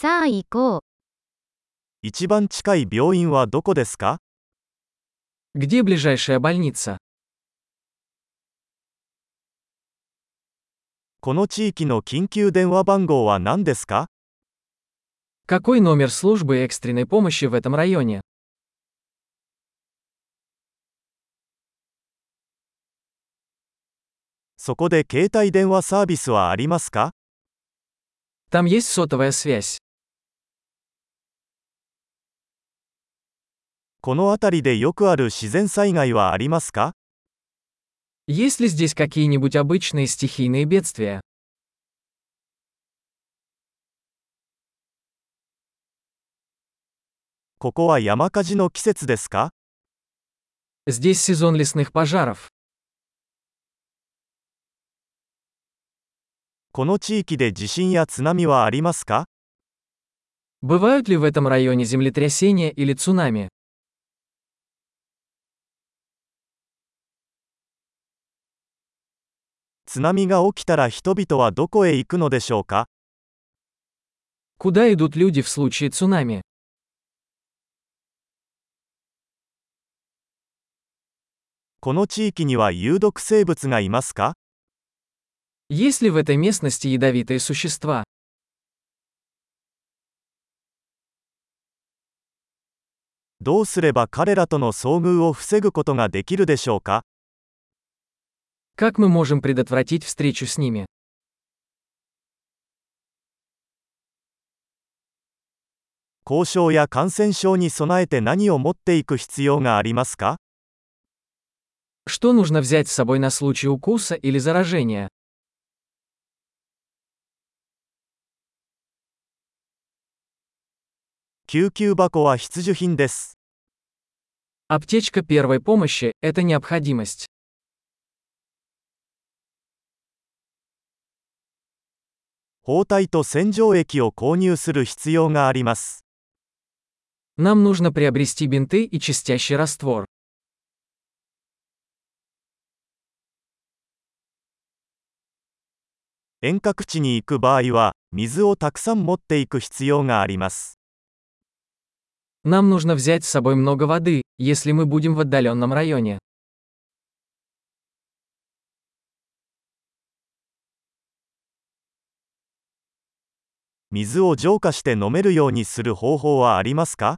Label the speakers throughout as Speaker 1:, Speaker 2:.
Speaker 1: さあ行こう。
Speaker 2: 一番近い病院はどこですか
Speaker 3: Где ближайшая больница?
Speaker 2: この地域の緊急電話番号は何ですか
Speaker 3: Какой номер службы экстренной помощи в этом районе?
Speaker 2: そこで携帯電話サービスはありますか
Speaker 3: Там есть сотовая связь.
Speaker 2: この辺りでよくある自然災害はありますか
Speaker 3: Есть ли здесь какие-нибудь обычные стихийные бедствия?
Speaker 2: ここは山火事の季節ですか
Speaker 3: Здесь сезон лесных пожаров.
Speaker 2: この地域で地震や津波はありますか
Speaker 3: Бывают ли в этом районе землетрясения или цунами?
Speaker 2: 津波が起きたら人々はどこへ行くのでしょうか
Speaker 3: Куда идут люди в случае цунами?
Speaker 2: この地域には有毒生物がいますか
Speaker 3: Есть ли в этой местности ядовитые существа?
Speaker 2: どうすれば彼らとの遭遇を防ぐことができるでしょうか
Speaker 3: Как мы можем предотвратить встречу с ними?
Speaker 2: 交渉や感染症に備えて何を持っていく必要がありますか
Speaker 3: Что нужно взять с собой на случай укуса или заражения?
Speaker 2: 救急箱は必需品です。
Speaker 3: Аптечка первой помощи – это необходимость.
Speaker 2: 包帯と洗浄液を購入する必要があります。
Speaker 3: Нам нужно приобрести бинты и чистящий раствор.
Speaker 2: 遠隔地に行く場合は、水をたくさん持っていく必要があります。
Speaker 3: Нам нужно взять с собой много воды, если мы будем в отдаленном районе.
Speaker 2: 水を浄化して飲めるようにする方法はありますか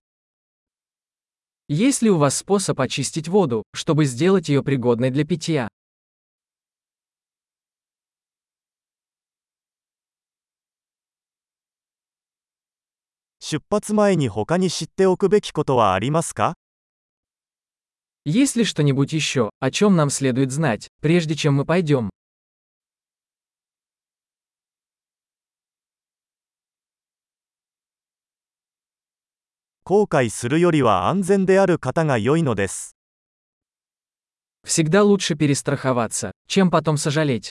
Speaker 3: Есть ли у вас способ очистить воду, чтобы сделать ее пригодной для питья?
Speaker 2: 出発前に他に知っておくべきことはありますか
Speaker 3: Есть ли что-нибудь еще, о чем нам следует знать, прежде чем мы пойдем?
Speaker 2: 後悔するよりは安全である方が良いのです。
Speaker 3: Всегда лучше перестраховаться, чем потом сожалеть.